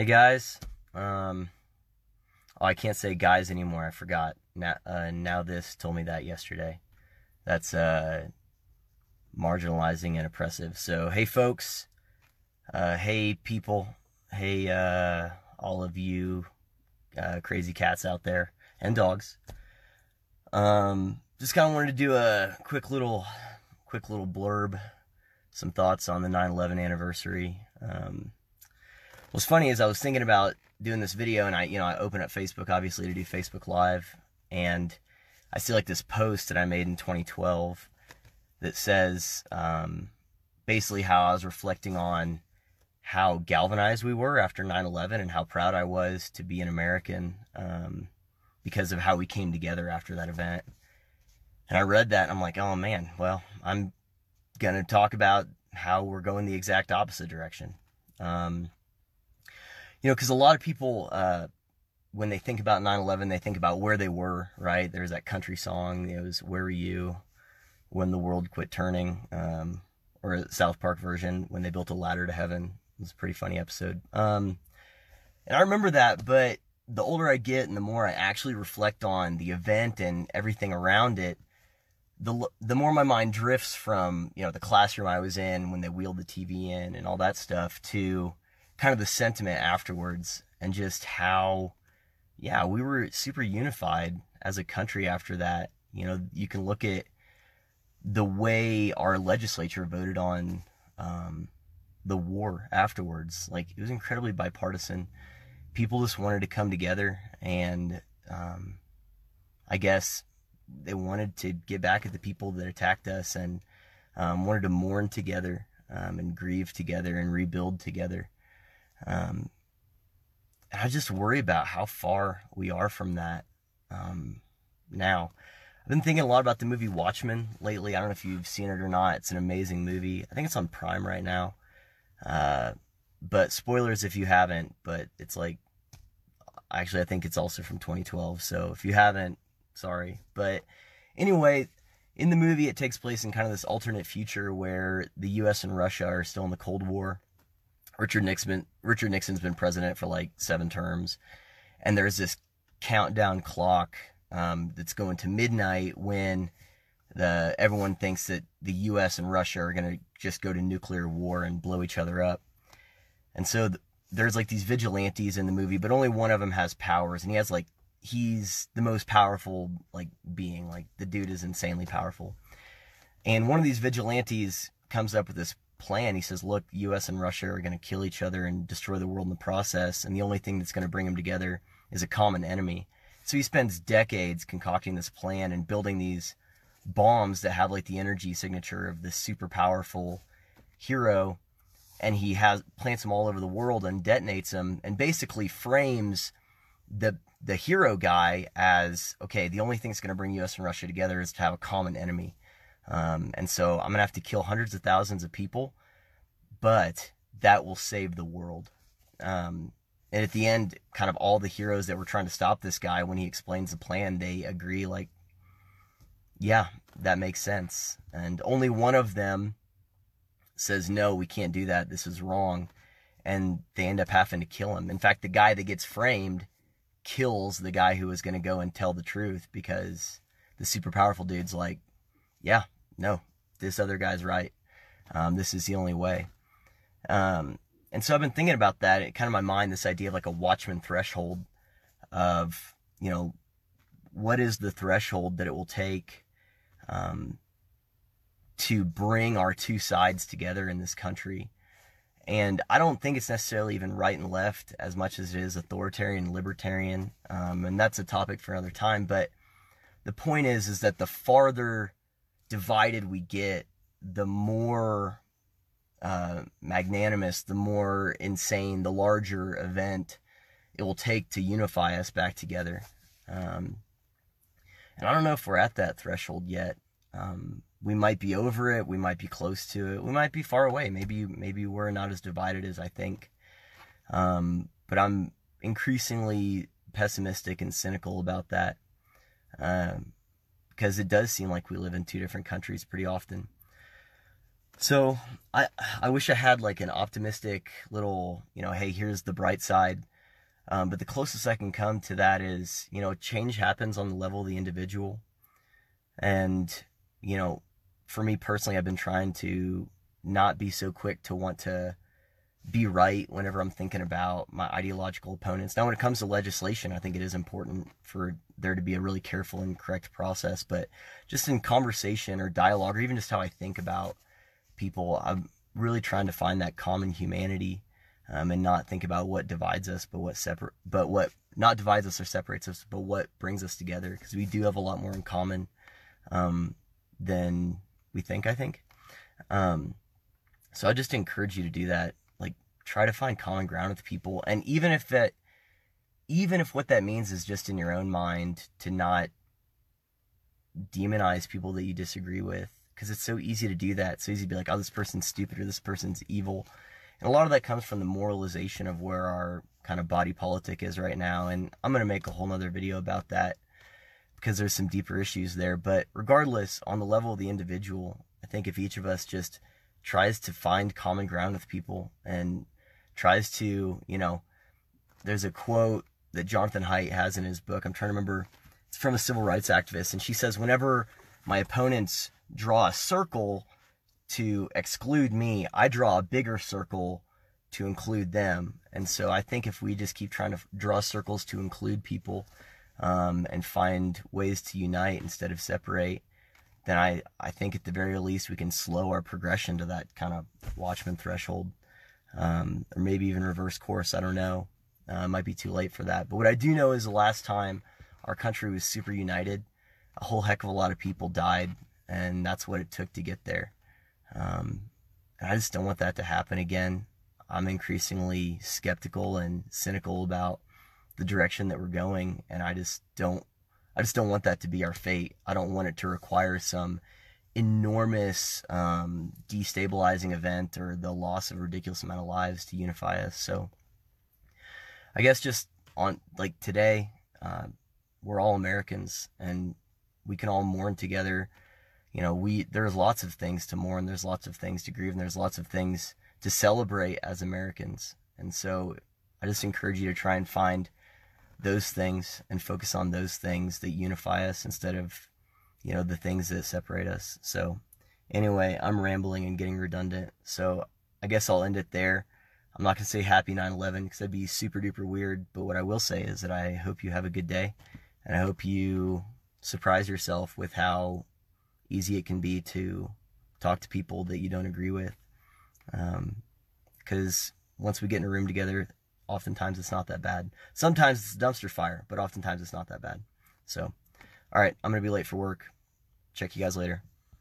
Hey guys, um, oh, I can't say guys anymore. I forgot. Now, uh, now this told me that yesterday. That's uh, marginalizing and oppressive. So, hey folks, uh, hey people, hey uh, all of you uh, crazy cats out there and dogs. Um, just kind of wanted to do a quick little, quick little blurb, some thoughts on the 9/11 anniversary. Um, What's funny is I was thinking about doing this video and I, you know, I open up Facebook obviously to do Facebook Live and I see like this post that I made in 2012 that says um, basically how I was reflecting on how galvanized we were after 9/11 and how proud I was to be an American um, because of how we came together after that event. And I read that and I'm like, oh man, well, I'm gonna talk about how we're going the exact opposite direction. Um, you know, because a lot of people, uh, when they think about 9/11, they think about where they were. Right? There's that country song. It was "Where Were You When the World Quit Turning," um, or South Park version when they built a ladder to heaven. It was a pretty funny episode. Um, and I remember that, but the older I get and the more I actually reflect on the event and everything around it, the the more my mind drifts from you know the classroom I was in when they wheeled the TV in and all that stuff to kind of the sentiment afterwards and just how yeah we were super unified as a country after that. You know you can look at the way our legislature voted on um, the war afterwards. Like it was incredibly bipartisan. People just wanted to come together and um, i guess they wanted to get back at the people that attacked us and um, wanted to mourn together um, and grieve together and rebuild together um, and I just worry about how far we are from that um, now. I've been thinking a lot about the movie Watchmen lately. I don't know if you've seen it or not. It's an amazing movie. I think it's on Prime right now. Uh, but spoilers if you haven't. But it's like, actually, I think it's also from 2012. So if you haven't, sorry. But anyway, in the movie, it takes place in kind of this alternate future where the U.S. and Russia are still in the Cold War Richard Nixon Richard Nixon's been president for like seven terms, and there's this countdown clock um, that's going to midnight when the everyone thinks that the U.S. and Russia are going to just go to nuclear war and blow each other up, and so th- there's like these vigilantes in the movie, but only one of them has powers, and he has like he's the most powerful like being, like the dude is insanely powerful, and one of these vigilantes comes up with this plan. He says, look, U.S. and Russia are going to kill each other and destroy the world in the process, and the only thing that's going to bring them together is a common enemy. So he spends decades concocting this plan and building these bombs that have like the energy signature of this super powerful hero, and he has plants them all over the world and detonates them, and basically frames the the hero guy as okay. The only thing that's going to bring U.S. and Russia together is to have a common enemy. Um, and so I'm going to have to kill hundreds of thousands of people, but that will save the world. Um, and at the end, kind of all the heroes that were trying to stop this guy, when he explains the plan, they agree, like, yeah, that makes sense. And only one of them says, no, we can't do that. This is wrong. And they end up having to kill him. In fact, the guy that gets framed kills the guy who was going to go and tell the truth because the super powerful dude's like, yeah, no, this other guy's right. Um, this is the only way. Um, and so I've been thinking about that. It kind of my mind, this idea of like a watchman threshold of, you know, what is the threshold that it will take um, to bring our two sides together in this country? And I don't think it's necessarily even right and left as much as it is authoritarian, libertarian. Um, and that's a topic for another time. But the point is, is that the farther divided we get, the more uh, magnanimous, the more insane, the larger event it will take to unify us back together. Um, and I don't know if we're at that threshold yet. Um, we might be over it. We might be close to it. We might be far away. Maybe maybe we're not as divided as I think. Um, but I'm increasingly pessimistic and cynical about that. Um, because it does seem like we live in two different countries pretty often. So I I wish I had like an optimistic little you know hey here's the bright side, um, but the closest I can come to that is you know change happens on the level of the individual, and you know for me personally I've been trying to not be so quick to want to be right whenever I'm thinking about my ideological opponents. Now, when it comes to legislation, I think it is important for there to be a really careful and correct process. But just in conversation or dialogue, or even just how I think about people, I'm really trying to find that common humanity um, and not think about what divides us, but what separate, but what not divides us or separates us, but what brings us together. Because we do have a lot more in common um, than we think. I think. Um, so I just encourage you to do that try to find common ground with people. And even if that even if what that means is just in your own mind to not demonize people that you disagree with because it's so easy to do that. It's so easy to be like oh this person's stupid or this person's evil. And a lot of that comes from the moralization of where our kind of body politic is right now. And i'm going to make a whole nother video about that because there's some deeper issues there. But regardless on the level of the individual i think if each of us just tries to find common ground with people and tries to, you know, there's a quote that Jonathan Haidt has in his book. I'm trying to remember. It's from a civil rights activist. And she says, whenever my opponents draw a circle to exclude me, I draw a bigger circle to include them. And so I think if we just keep trying to draw circles to include people um, and find ways to unite instead of separate, then I, I think at the very least we can slow our progression to that kind of watchman threshold um, or maybe even reverse course. I don't know. Uh, it might be too late for that. But what I do know is the last time our country was super united, a whole heck of a lot of people died, and that's what it took to get there. Um, and I just don't want that to happen again. I'm increasingly skeptical and cynical about the direction that we're going, and I just don't. I just don't want that to be our fate. I don't want it to require some enormous um, destabilizing event or the loss of a ridiculous amount of lives to unify us. So I guess just on like today, uh, we're all Americans and we can all mourn together. You know, we there's lots of things to mourn, there's lots of things to grieve, and there's lots of things to celebrate as Americans. And so I just encourage you to try and find those things and focus on those things that unify us instead of you know, the things that separate us. So, anyway, I'm rambling and getting redundant. So, I guess I'll end it there. I'm not going to say happy 9 11 because that'd be super duper weird. But what I will say is that I hope you have a good day. And I hope you surprise yourself with how easy it can be to talk to people that you don't agree with. Because um, once we get in a room together, oftentimes it's not that bad. Sometimes it's a dumpster fire, but oftentimes it's not that bad. So, all right, I'm going to be late for work. Check you guys later.